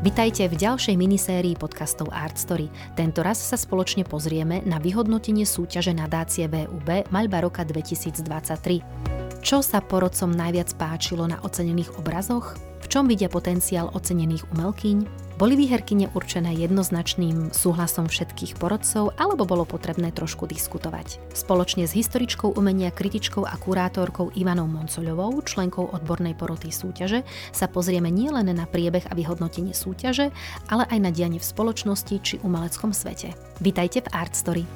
Vitajte v ďalšej minisérii podcastov Art Story. Tento raz sa spoločne pozrieme na vyhodnotenie súťaže nadácie VUB Maľba roka 2023. Čo sa porodcom najviac páčilo na ocenených obrazoch? Čom vidia potenciál ocenených umelkyň? Boli výherkyne určené jednoznačným súhlasom všetkých porodcov alebo bolo potrebné trošku diskutovať? Spoločne s historičkou umenia, kritičkou a kurátorkou Ivanou Moncoľovou, členkou odbornej poroty súťaže, sa pozrieme nielen na priebeh a vyhodnotenie súťaže, ale aj na dianie v spoločnosti či umeleckom svete. Vítajte v Art Story.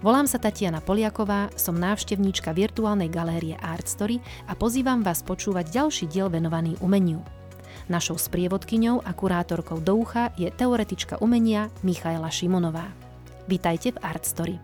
Volám sa Tatiana Poliaková, som návštevníčka virtuálnej galérie Art Story a pozývam vás počúvať ďalší diel venovaný umeniu. Našou sprievodkyňou a kurátorkou do ucha je teoretička umenia Michaela Šimonová. Vítajte v Art Story.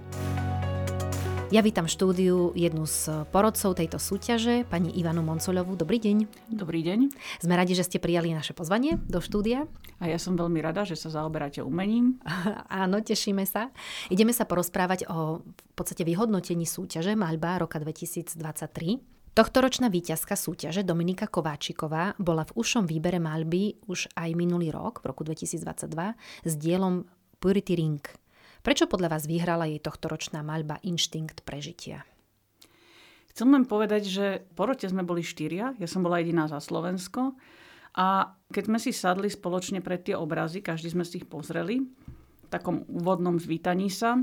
Ja vítam štúdiu jednu z porodcov tejto súťaže, pani Ivanu Moncoľovú. Dobrý deň. Dobrý deň. Sme radi, že ste prijali naše pozvanie do štúdia. A ja som veľmi rada, že sa zaoberáte umením. Áno, tešíme sa. Ideme sa porozprávať o v podstate vyhodnotení súťaže Maľba roka 2023. Tohtoročná víťazka súťaže Dominika Kováčiková bola v ušom výbere malby už aj minulý rok, v roku 2022, s dielom Purity Ring. Prečo podľa vás vyhrala jej tohtoročná maľba Inštinkt prežitia? Chcem len povedať, že po rote sme boli štyria, ja som bola jediná za Slovensko a keď sme si sadli spoločne pred tie obrazy, každý sme si ich pozreli, v takom úvodnom zvítaní sa,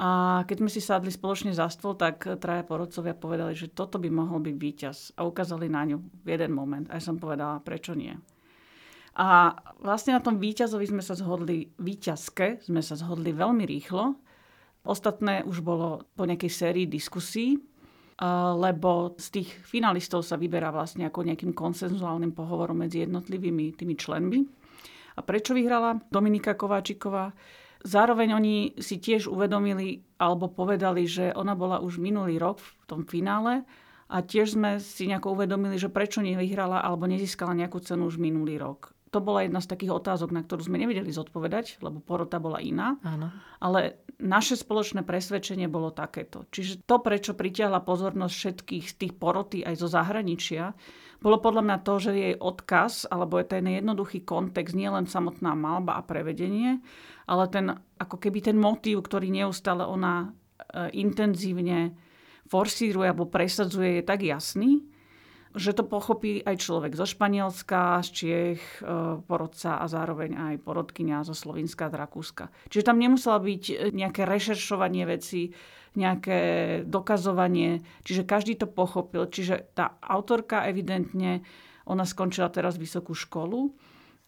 a keď sme si sadli spoločne za stôl, tak traja porodcovia povedali, že toto by mohol byť víťaz. A ukázali na ňu v jeden moment. A ja som povedala, prečo nie. A vlastne na tom víťazovi sme sa zhodli, víťazke sme sa zhodli veľmi rýchlo. Ostatné už bolo po nejakej sérii diskusí, lebo z tých finalistov sa vyberá vlastne ako nejakým konsenzuálnym pohovorom medzi jednotlivými tými členmi. A prečo vyhrala Dominika Kováčiková? Zároveň oni si tiež uvedomili alebo povedali, že ona bola už minulý rok v tom finále a tiež sme si nejako uvedomili, že prečo nevyhrala alebo nezískala nejakú cenu už minulý rok. To bola jedna z takých otázok, na ktorú sme nevedeli zodpovedať, lebo porota bola iná. Áno. Ale naše spoločné presvedčenie bolo takéto. Čiže to, prečo pritiahla pozornosť všetkých z tých poroty aj zo zahraničia, bolo podľa mňa to, že jej odkaz, alebo je ten jednoduchý kontext, nie len samotná malba a prevedenie, ale ten, ako keby ten motív, ktorý neustále ona e, intenzívne forsíruje alebo presadzuje, je tak jasný, že to pochopí aj človek zo Španielska, z Čiech, e, porodca a zároveň aj porodkynia zo Slovenska a Rakúska. Čiže tam nemusela byť nejaké rešeršovanie veci, nejaké dokazovanie, čiže každý to pochopil. Čiže tá autorka evidentne, ona skončila teraz vysokú školu,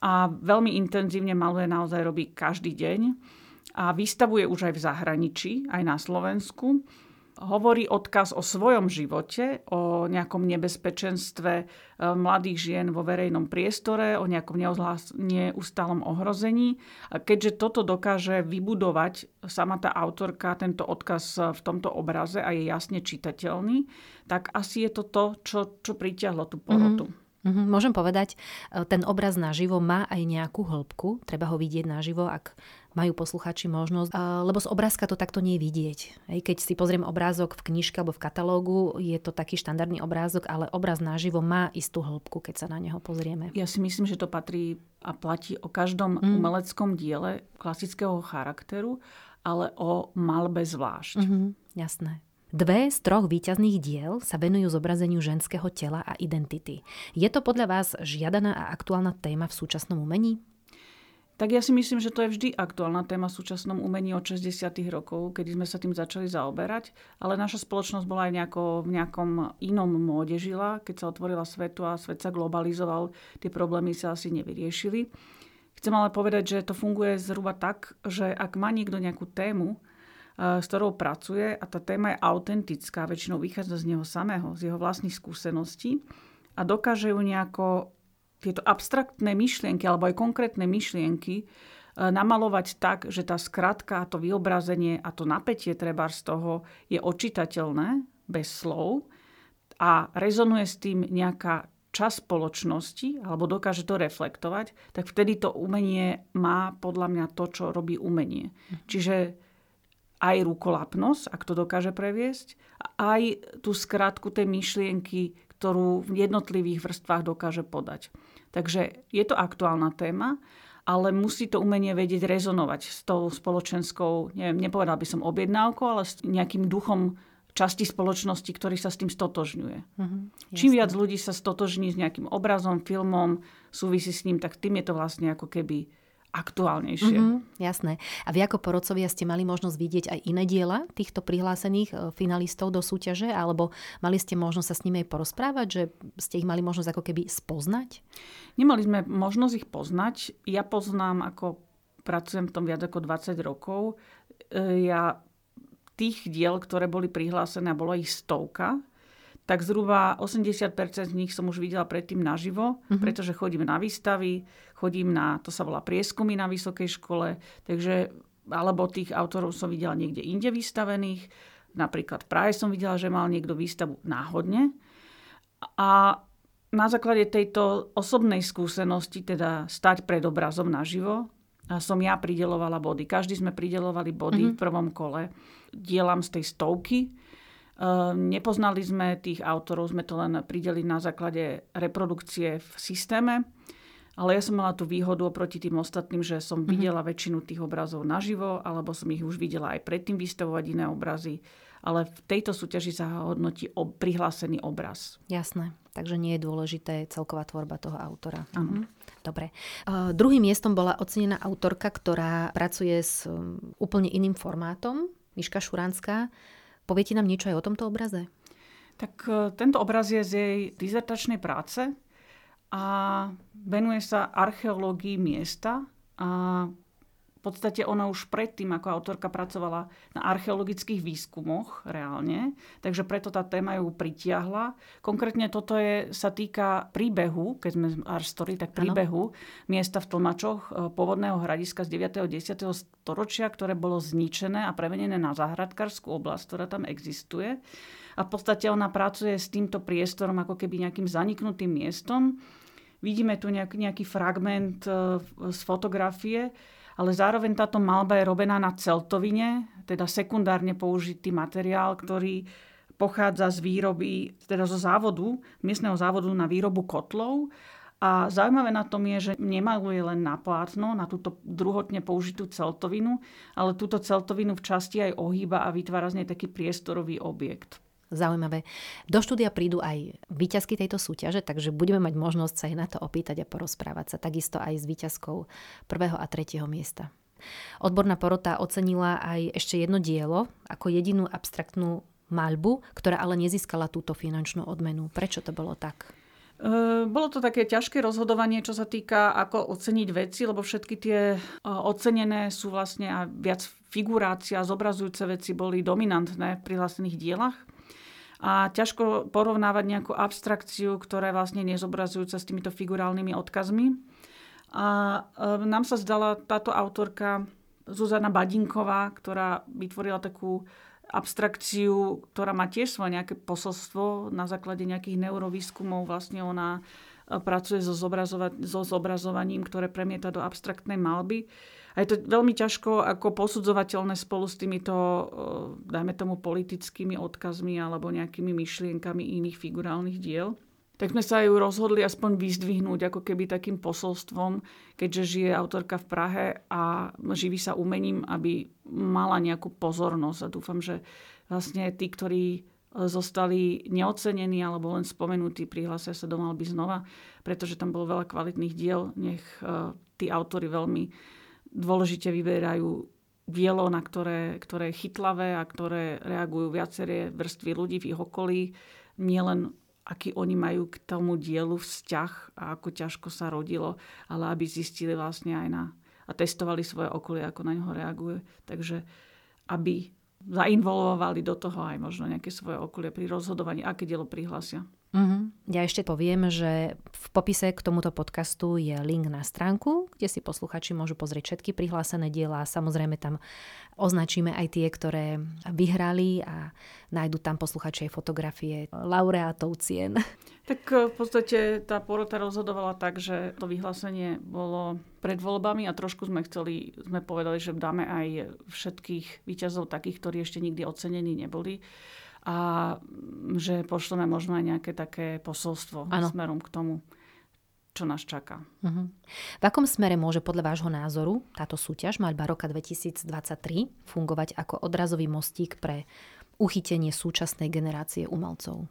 a veľmi intenzívne maluje naozaj robí každý deň a vystavuje už aj v zahraničí, aj na Slovensku. Hovorí odkaz o svojom živote, o nejakom nebezpečenstve e, mladých žien vo verejnom priestore, o nejakom neustálom ohrození. A keďže toto dokáže vybudovať sama tá autorka, tento odkaz v tomto obraze a je jasne čitateľný, tak asi je to to, čo, čo pritiahlo tú porotu. Mm-hmm. Mm-hmm, môžem povedať, e, ten obraz naživo má aj nejakú hĺbku, treba ho vidieť naživo, ak majú posluchači možnosť, lebo z obrázka to takto nie je vidieť. Keď si pozriem obrázok v knižke alebo v katalógu, je to taký štandardný obrázok, ale obraz naživo má istú hĺbku, keď sa na neho pozrieme. Ja si myslím, že to patrí a platí o každom mm. umeleckom diele klasického charakteru, ale o malbe zvlášť. Mm-hmm, jasné. Dve z troch výťazných diel sa venujú zobrazeniu ženského tela a identity. Je to podľa vás žiadaná a aktuálna téma v súčasnom umení? Tak ja si myslím, že to je vždy aktuálna téma v súčasnom umení od 60. rokov, kedy sme sa tým začali zaoberať, ale naša spoločnosť bola aj nejako, v nejakom inom móde žila, keď sa otvorila svetu a svet sa globalizoval, tie problémy sa asi nevyriešili. Chcem ale povedať, že to funguje zhruba tak, že ak má niekto nejakú tému, Eh, s ktorou pracuje a tá téma je autentická, väčšinou vychádza z neho samého, z jeho vlastných skúseností a dokáže ju nejako tieto abstraktné myšlienky alebo aj konkrétne myšlienky eh, namalovať tak, že tá skratka, to vyobrazenie a to napätie treba z toho je očitateľné bez slov a rezonuje s tým nejaká čas spoločnosti alebo dokáže to reflektovať, tak vtedy to umenie má podľa mňa to, čo robí umenie. Mhm. Čiže aj rukolapnosť, ak to dokáže previesť, aj tú skratku tej myšlienky, ktorú v jednotlivých vrstvách dokáže podať. Takže je to aktuálna téma, ale musí to umenie vedieť rezonovať s tou spoločenskou, neviem, nepovedal by som objednávkou, ale s nejakým duchom časti spoločnosti, ktorý sa s tým stotožňuje. Uh-huh, Čím viac ľudí sa stotožní s nejakým obrazom, filmom, súvisí s ním, tak tým je to vlastne ako keby aktuálnejšie. Mm-hmm, jasné. A vy ako porodcovia ste mali možnosť vidieť aj iné diela týchto prihlásených e, finalistov do súťaže, alebo mali ste možnosť sa s nimi aj porozprávať, že ste ich mali možnosť ako keby spoznať? Nemali sme možnosť ich poznať. Ja poznám, ako pracujem v tom viac ako 20 rokov. E, ja tých diel, ktoré boli prihlásené, bolo ich stovka, tak zhruba 80% z nich som už videla predtým naživo, mm-hmm. pretože chodím na výstavy, chodím na, to sa volá prieskumy na vysokej škole, takže, alebo tých autorov som videla niekde inde vystavených. Napríklad v Prahe som videla, že mal niekto výstavu náhodne. A na základe tejto osobnej skúsenosti, teda stať pred obrazom naživo, som ja pridelovala body. Každý sme pridelovali body mm-hmm. v prvom kole. Dielam z tej stovky nepoznali sme tých autorov, sme to len prideli na základe reprodukcie v systéme. Ale ja som mala tú výhodu oproti tým ostatným, že som mm-hmm. videla väčšinu tých obrazov naživo, alebo som ich už videla aj predtým vystavovať iné obrazy. Ale v tejto súťaži sa hodnotí ob, prihlásený obraz. Jasné. Takže nie je dôležité celková tvorba toho autora. Mhm. Dobre. Uh, druhým miestom bola ocenená autorka, ktorá pracuje s um, úplne iným formátom. Miška Šuranská. Poviete nám niečo aj o tomto obraze? Tak e, tento obraz je z jej dizertačnej práce a venuje sa archeológii miesta a podstate ona už predtým ako autorka pracovala na archeologických výskumoch reálne, takže preto tá téma ju pritiahla. Konkrétne toto je, sa týka príbehu, keď sme Art Story, tak príbehu ano. miesta v Tlmačoch e, pôvodného hradiska z 9. a 10. storočia, ktoré bolo zničené a premenené na záhradkárskú oblasť, ktorá tam existuje. A v podstate ona pracuje s týmto priestorom ako keby nejakým zaniknutým miestom. Vidíme tu nejaký, nejaký fragment e, z fotografie, ale zároveň táto malba je robená na celtovine, teda sekundárne použitý materiál, ktorý pochádza z výroby, teda zo závodu, miestneho závodu na výrobu kotlov. A zaujímavé na tom je, že nemaluje len na plátno, na túto druhotne použitú celtovinu, ale túto celtovinu v časti aj ohýba a vytvára z nej taký priestorový objekt. Zaujímavé. Do štúdia prídu aj výťazky tejto súťaže, takže budeme mať možnosť sa aj na to opýtať a porozprávať sa. Takisto aj s výťazkou prvého a tretieho miesta. Odborná porota ocenila aj ešte jedno dielo ako jedinú abstraktnú maľbu, ktorá ale nezískala túto finančnú odmenu. Prečo to bolo tak? E, bolo to také ťažké rozhodovanie, čo sa týka, ako oceniť veci, lebo všetky tie e, ocenené sú vlastne a viac figurácia, zobrazujúce veci boli dominantné v prihlásených dielach a ťažko porovnávať nejakú abstrakciu, ktorá je vlastne nezobrazujúca s týmito figurálnymi odkazmi. A e, nám sa zdala táto autorka Zuzana Badinková, ktorá vytvorila takú abstrakciu, ktorá má tiež svoje nejaké posolstvo na základe nejakých neurovýskumov. Vlastne ona e, pracuje so, zobrazova- so zobrazovaním, ktoré premieta do abstraktnej malby. A je to veľmi ťažko ako posudzovateľné spolu s týmito, dajme tomu, politickými odkazmi alebo nejakými myšlienkami iných figurálnych diel. Tak sme sa ju rozhodli aspoň vyzdvihnúť ako keby takým posolstvom, keďže žije autorka v Prahe a živí sa umením, aby mala nejakú pozornosť. A dúfam, že vlastne tí, ktorí e, zostali neocenení alebo len spomenutí, prihlásia sa do malby znova, pretože tam bolo veľa kvalitných diel. Nech e, tí autory veľmi dôležite vyberajú dielo, na ktoré, ktoré je chytlavé a ktoré reagujú viaceré vrstvy ľudí v ich okolí. Nielen aký oni majú k tomu dielu vzťah a ako ťažko sa rodilo, ale aby zistili vlastne aj na a testovali svoje okolie, ako na neho reaguje. Takže aby zainvolovali do toho aj možno nejaké svoje okolie pri rozhodovaní, aké dielo prihlásia. Uh-huh. Ja ešte poviem, že v popise k tomuto podcastu je link na stránku, kde si posluchači môžu pozrieť všetky prihlásené diela samozrejme tam označíme aj tie, ktoré vyhrali a nájdu tam posluchači aj fotografie laureátov cien. Tak eh, v podstate tá porota rozhodovala tak, že to vyhlásenie bolo pred voľbami a trošku sme chceli, sme povedali, že dáme aj všetkých výťazov takých, ktorí ešte nikdy ocenení neboli a že pošleme možno aj nejaké také posolstvo ano. smerom k tomu, čo nás čaká. Uh-huh. V akom smere môže podľa vášho názoru táto súťaž Maľba roka 2023 fungovať ako odrazový mostík pre uchytenie súčasnej generácie umelcov?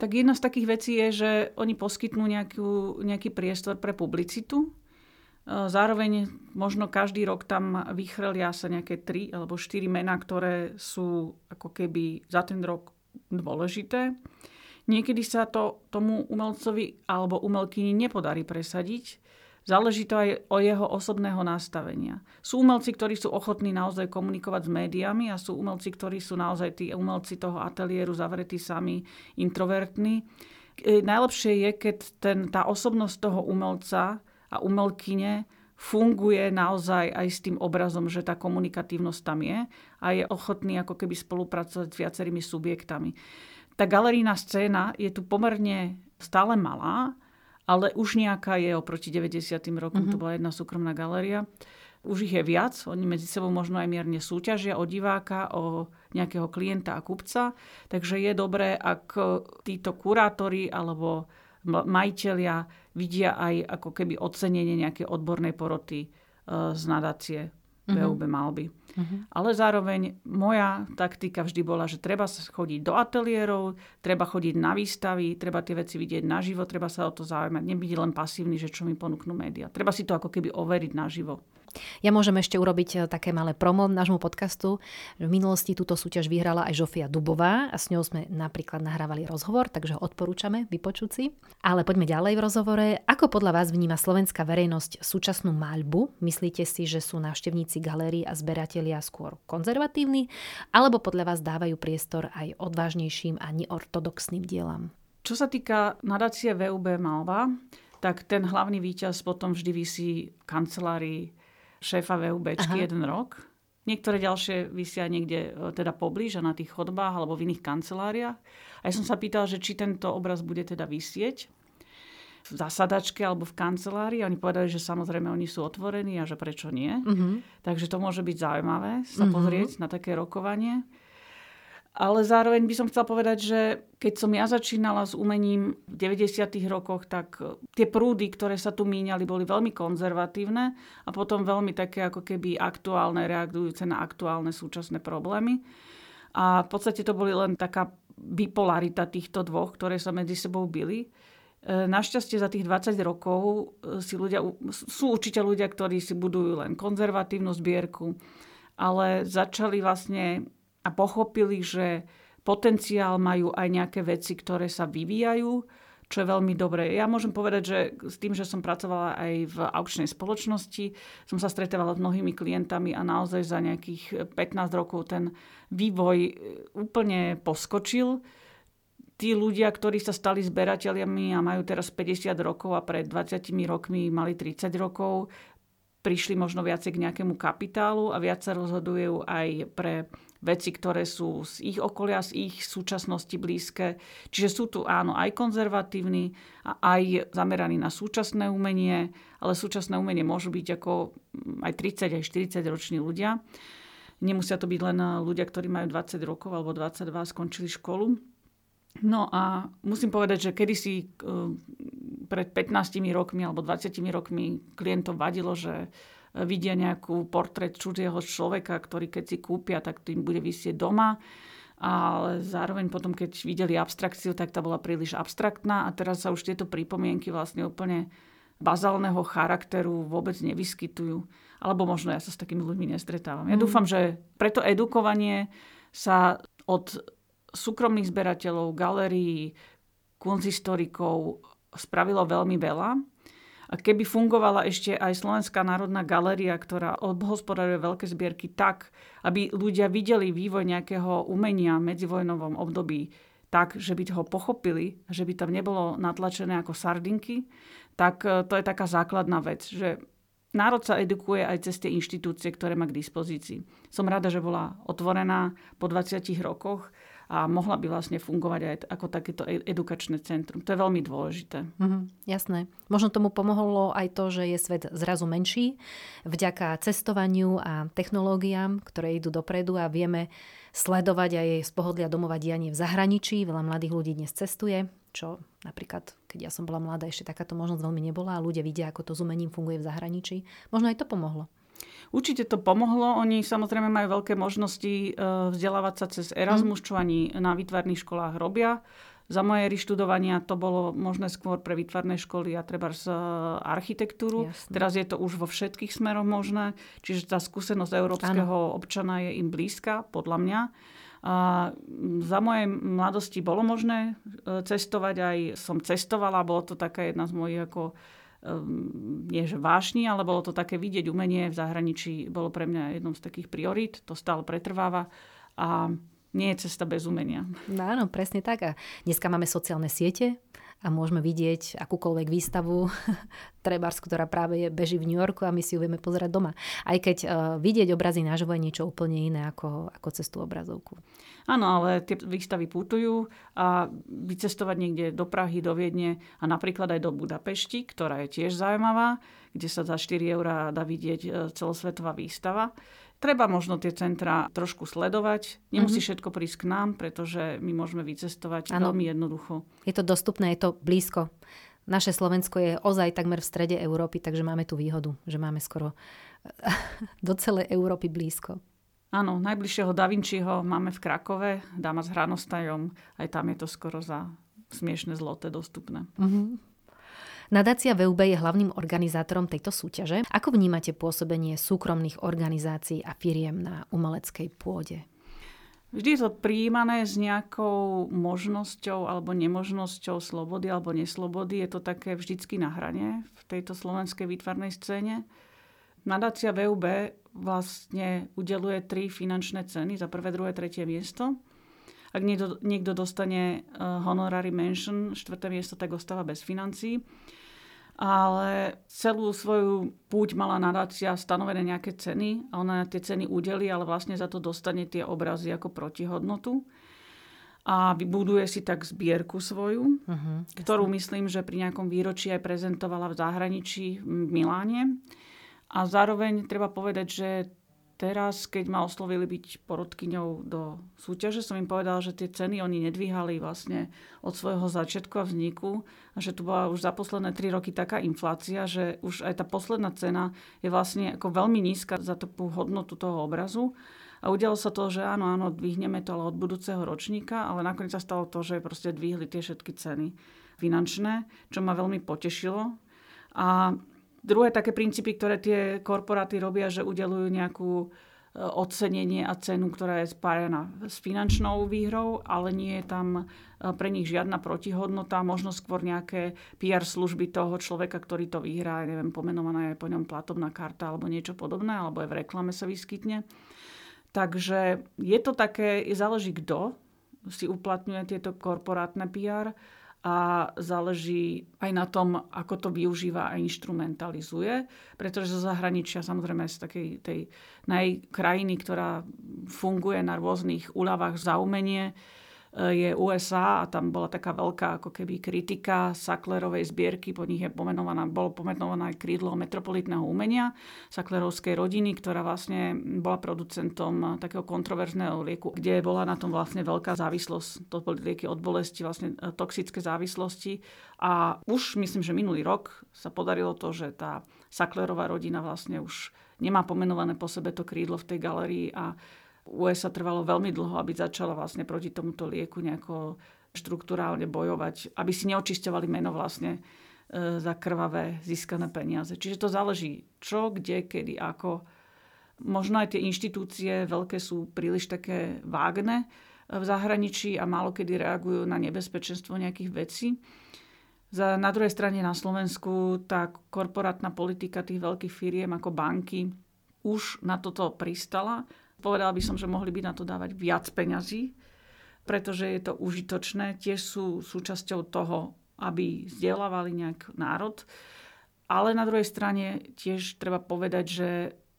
Tak jedna z takých vecí je, že oni poskytnú nejakú, nejaký priestor pre publicitu, Zároveň možno každý rok tam vychrlia sa nejaké tri alebo štyri mená, ktoré sú ako keby za ten rok dôležité. Niekedy sa to tomu umelcovi alebo umelkyni nepodarí presadiť. Záleží to aj o jeho osobného nastavenia. Sú umelci, ktorí sú ochotní naozaj komunikovať s médiami a sú umelci, ktorí sú naozaj tí umelci toho ateliéru zavretí sami, introvertní. E, najlepšie je, keď ten, tá osobnosť toho umelca a umelkyne funguje naozaj aj s tým obrazom, že tá komunikatívnosť tam je a je ochotný ako keby spolupracovať s viacerými subjektami. Tá galerijná scéna je tu pomerne stále malá, ale už nejaká je oproti 90. rokom. Mm-hmm. To bola jedna súkromná galéria. Už ich je viac, oni medzi sebou možno aj mierne súťažia o diváka, o nejakého klienta a kupca. Takže je dobré, ak títo kurátori alebo majiteľia vidia aj ako keby ocenenie nejakej odbornej poroty e, z nadácie VUB mhm. Malby. Uh-huh. Ale zároveň moja taktika vždy bola, že treba sa chodiť do ateliérov, treba chodiť na výstavy, treba tie veci vidieť naživo, treba sa o to zaujímať, nebyť len pasívny, že čo mi ponúknú médiá. Treba si to ako keby overiť naživo. Ja môžem ešte urobiť eh, také malé promo nášmu podcastu. V minulosti túto súťaž vyhrala aj Žofia Dubová a s ňou sme napríklad nahrávali rozhovor, takže ho odporúčame vypočuť si. Ale poďme ďalej v rozhovore. Ako podľa vás vníma slovenská verejnosť súčasnú maľbu? Myslíte si, že sú návštevníci galérií a zberatelia skôr konzervatívni? Alebo podľa vás dávajú priestor aj odvážnejším a neortodoxným dielam? Čo sa týka nadácie VUB Malba, tak ten hlavný výťaz potom vždy vysí v kancelárii šéfa VUBčky Aha. jeden rok. Niektoré ďalšie vysia niekde e, teda poblíž a na tých chodbách alebo v iných kanceláriách. A ja som sa pýtal, že či tento obraz bude teda vysieť v zasadačke alebo v kancelárii. Oni povedali, že samozrejme oni sú otvorení a že prečo nie. Uh-huh. Takže to môže byť zaujímavé sa uh-huh. pozrieť na také rokovanie. Ale zároveň by som chcela povedať, že keď som ja začínala s umením v 90. rokoch, tak e, tie prúdy, ktoré sa tu míňali, boli veľmi konzervatívne a potom veľmi také ako keby aktuálne, reagujúce na aktuálne súčasné problémy. A v podstate to boli len taká bipolarita týchto dvoch, ktoré sa medzi sebou byli. E, našťastie za tých 20 rokov e, si ľudia, sú určite ľudia, ktorí si budujú len konzervatívnu zbierku, ale začali vlastne a pochopili, že potenciál majú aj nejaké veci, ktoré sa vyvíjajú, čo je veľmi dobré. Ja môžem povedať, že s tým, že som pracovala aj v aukčnej spoločnosti, som sa stretávala s mnohými klientami a naozaj za nejakých 15 rokov ten vývoj e, úplne poskočil. Tí ľudia, ktorí sa stali zberateľmi a majú teraz 50 rokov a pred 20 rokmi mali 30 rokov, prišli možno viacej k nejakému kapitálu a viac sa rozhodujú aj pre veci, ktoré sú z ich okolia, z ich súčasnosti blízke. Čiže sú tu áno aj konzervatívni aj zameraní na súčasné umenie, ale súčasné umenie môžu byť ako mm, aj 30, aj 40 roční ľudia. Nemusia to byť len ľudia, ktorí majú 20 rokov alebo 22 skončili školu. No a musím povedať, že kedysi pred 15 rokmi alebo 20 rokmi klientom vadilo, že vidia nejakú portrét cudzieho človeka, ktorý keď si kúpia, tak tým bude vysieť doma. Ale zároveň potom, keď videli abstrakciu, tak tá bola príliš abstraktná a teraz sa už tieto pripomienky vlastne úplne bazálneho charakteru vôbec nevyskytujú. Alebo možno ja sa s takými ľuďmi nestretávam. Ja mm. dúfam, že preto edukovanie sa od súkromných zberateľov, galérií, kunzistorikov spravilo veľmi veľa. A keby fungovala ešte aj Slovenská národná galéria, ktorá obhospodaruje veľké zbierky tak, aby ľudia videli vývoj nejakého umenia v medzivojnovom období tak, že by ho pochopili, že by tam nebolo natlačené ako sardinky, tak e, to je taká základná vec, že národ sa edukuje aj cez tie inštitúcie, ktoré má k dispozícii. Som rada, že bola otvorená po 20 rokoch a mohla by vlastne fungovať aj ako takéto e- edukačné centrum. To je veľmi dôležité. Mm-hmm, jasné. Možno tomu pomohlo aj to, že je svet zrazu menší vďaka cestovaniu a technológiám, ktoré idú dopredu a vieme sledovať aj z pohodlia domova dianie v zahraničí. Veľa mladých ľudí dnes cestuje, čo napríklad, keď ja som bola mladá, ešte takáto možnosť veľmi nebola a ľudia vidia, ako to s umením funguje v zahraničí. Možno aj to pomohlo. Určite to pomohlo. Oni samozrejme majú veľké možnosti e, vzdelávať sa cez Erasmus, čo ani na výtvarných školách robia. Za moje študovania to bolo možné skôr pre výtvarné školy a treba z architektúru. Jasne. Teraz je to už vo všetkých smeroch možné, čiže tá skúsenosť európskeho ano. občana je im blízka, podľa mňa. A za mojej mladosti bolo možné e, cestovať, aj som cestovala, bolo to taká jedna z mojich ako Ehm, nie že vášni, ale bolo to také vidieť umenie v zahraničí, bolo pre mňa jednou z takých priorít, to stále pretrváva a nie je cesta bez umenia. No áno, presne tak. A dneska máme sociálne siete, a môžeme vidieť akúkoľvek výstavu, trebárs, ktorá práve je beží v New Yorku a my si ju vieme pozerať doma. Aj keď uh, vidieť obrazy naživo je niečo úplne iné ako, ako cez tú obrazovku. Áno, ale tie výstavy putujú a vycestovať niekde do Prahy, do Viedne a napríklad aj do Budapešti, ktorá je tiež zaujímavá, kde sa za 4 eurá dá vidieť e, celosvetová výstava Treba možno tie centra trošku sledovať. Nemusí mm-hmm. všetko prísť k nám, pretože my môžeme vycestovať ano. veľmi jednoducho. Je to dostupné, je to blízko. Naše Slovensko je ozaj takmer v strede Európy, takže máme tú výhodu, že máme skoro do celej Európy blízko. Áno, najbližšieho Da Vinciho máme v Krakove, dáma s hranostajom, aj tam je to skoro za smiešne zloté dostupné. Mm-hmm. Nadácia VUB je hlavným organizátorom tejto súťaže. Ako vnímate pôsobenie súkromných organizácií a firiem na umeleckej pôde? Vždy je to prijímané s nejakou možnosťou alebo nemožnosťou slobody alebo neslobody. Je to také vždycky na hrane v tejto slovenskej výtvarnej scéne. Nadácia VUB vlastne udeluje tri finančné ceny za prvé, druhé, tretie miesto. Ak niekto, niekto dostane eh, honorary mention, štvrté miesto, tak ostáva bez financií. Ale celú svoju púť mala nadácia stanovené nejaké ceny a ona tie ceny udeli, ale vlastne za to dostane tie obrazy ako protihodnotu. A vybuduje si tak zbierku svoju, uh-huh, ktorú myslím, že pri nejakom výročí aj prezentovala v zahraničí v Miláne. A zároveň treba povedať, že teraz, keď ma oslovili byť porodkyňou do súťaže, som im povedala, že tie ceny oni nedvíhali vlastne od svojho začiatku a vzniku a že tu bola už za posledné tri roky taká inflácia, že už aj tá posledná cena je vlastne ako veľmi nízka za tú hodnotu toho obrazu. A udialo sa to, že áno, áno, dvihneme to ale od budúceho ročníka, ale nakoniec sa stalo to, že proste dvihli tie všetky ceny finančné, čo ma veľmi potešilo. A Druhé také princípy, ktoré tie korporáty robia, že udelujú nejakú e, ocenenie a cenu, ktorá je spájana s finančnou výhrou, ale nie je tam e, pre nich žiadna protihodnota, možno skôr nejaké PR služby toho človeka, ktorý to vyhrá, neviem, pomenovaná je po ňom platobná karta alebo niečo podobné, alebo aj v reklame sa vyskytne. Takže je to také, záleží kto si uplatňuje tieto korporátne PR a záleží aj na tom, ako to využíva a instrumentalizuje, pretože zo zahraničia samozrejme z takej tej najkrajiny, ktorá funguje na rôznych úľavách za umenie, je USA a tam bola taká veľká ako keby kritika Sacklerovej zbierky, po nich je pomenovaná, bolo pomenované aj krídlo metropolitného umenia Sacklerovskej rodiny, ktorá vlastne bola producentom takého kontroverzného lieku, kde bola na tom vlastne veľká závislosť. To boli lieky od bolesti, vlastne e, toxické závislosti. A už myslím, že minulý rok sa podarilo to, že tá Sacklerová rodina vlastne už nemá pomenované po sebe to krídlo v tej galerii a USA trvalo veľmi dlho, aby začala vlastne proti tomuto lieku nejako štruktúrálne bojovať, aby si neočisťovali meno vlastne e, za krvavé získané peniaze. Čiže to záleží čo, kde, kedy, ako. Možno aj tie inštitúcie veľké sú príliš také vágne e, v zahraničí a málo kedy reagujú na nebezpečenstvo nejakých vecí. Za, na druhej strane na Slovensku tá korporátna politika tých veľkých firiem ako banky už na toto pristala Povedala by som, že mohli by na to dávať viac peňazí, pretože je to užitočné. Tiež sú súčasťou toho, aby vzdelávali nejak národ. Ale na druhej strane tiež treba povedať, že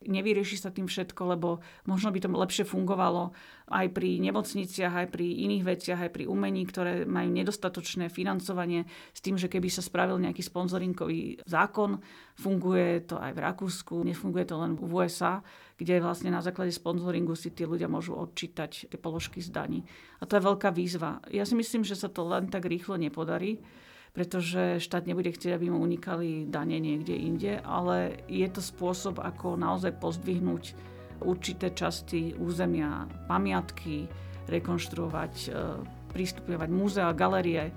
nevyrieši sa tým všetko, lebo možno by to lepšie fungovalo aj pri nemocniciach, aj pri iných veciach, aj pri umení, ktoré majú nedostatočné financovanie s tým, že keby sa spravil nejaký sponzoringový zákon, funguje to aj v Rakúsku, nefunguje to len v USA, kde vlastne na základe sponzoringu si tí ľudia môžu odčítať tie položky z daní. A to je veľká výzva. Ja si myslím, že sa to len tak rýchlo nepodarí pretože štát nebude chcieť, aby mu unikali dane niekde inde, ale je to spôsob, ako naozaj pozdvihnúť určité časti územia, pamiatky, rekonštruovať, e, prístupňovať múzea, galerie,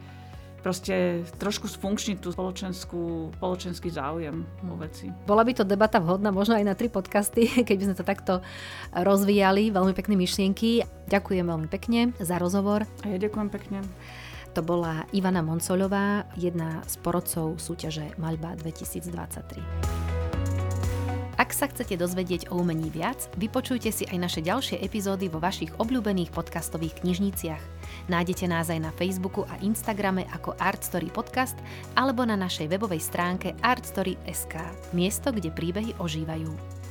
proste trošku sfunkčniť tú spoločenskú, spoločenský záujem o veci. Bola by to debata vhodná možno aj na tri podcasty, keď by sme to takto rozvíjali. Veľmi pekné myšlienky. Ďakujem veľmi pekne za rozhovor. A ja ďakujem pekne. To bola Ivana Moncoľová, jedna z porodcov súťaže Maľba 2023. Ak sa chcete dozvedieť o umení viac, vypočujte si aj naše ďalšie epizódy vo vašich obľúbených podcastových knižniciach. Nájdete nás aj na Facebooku a Instagrame ako Artstory Podcast alebo na našej webovej stránke artstory.sk, miesto, kde príbehy ožívajú.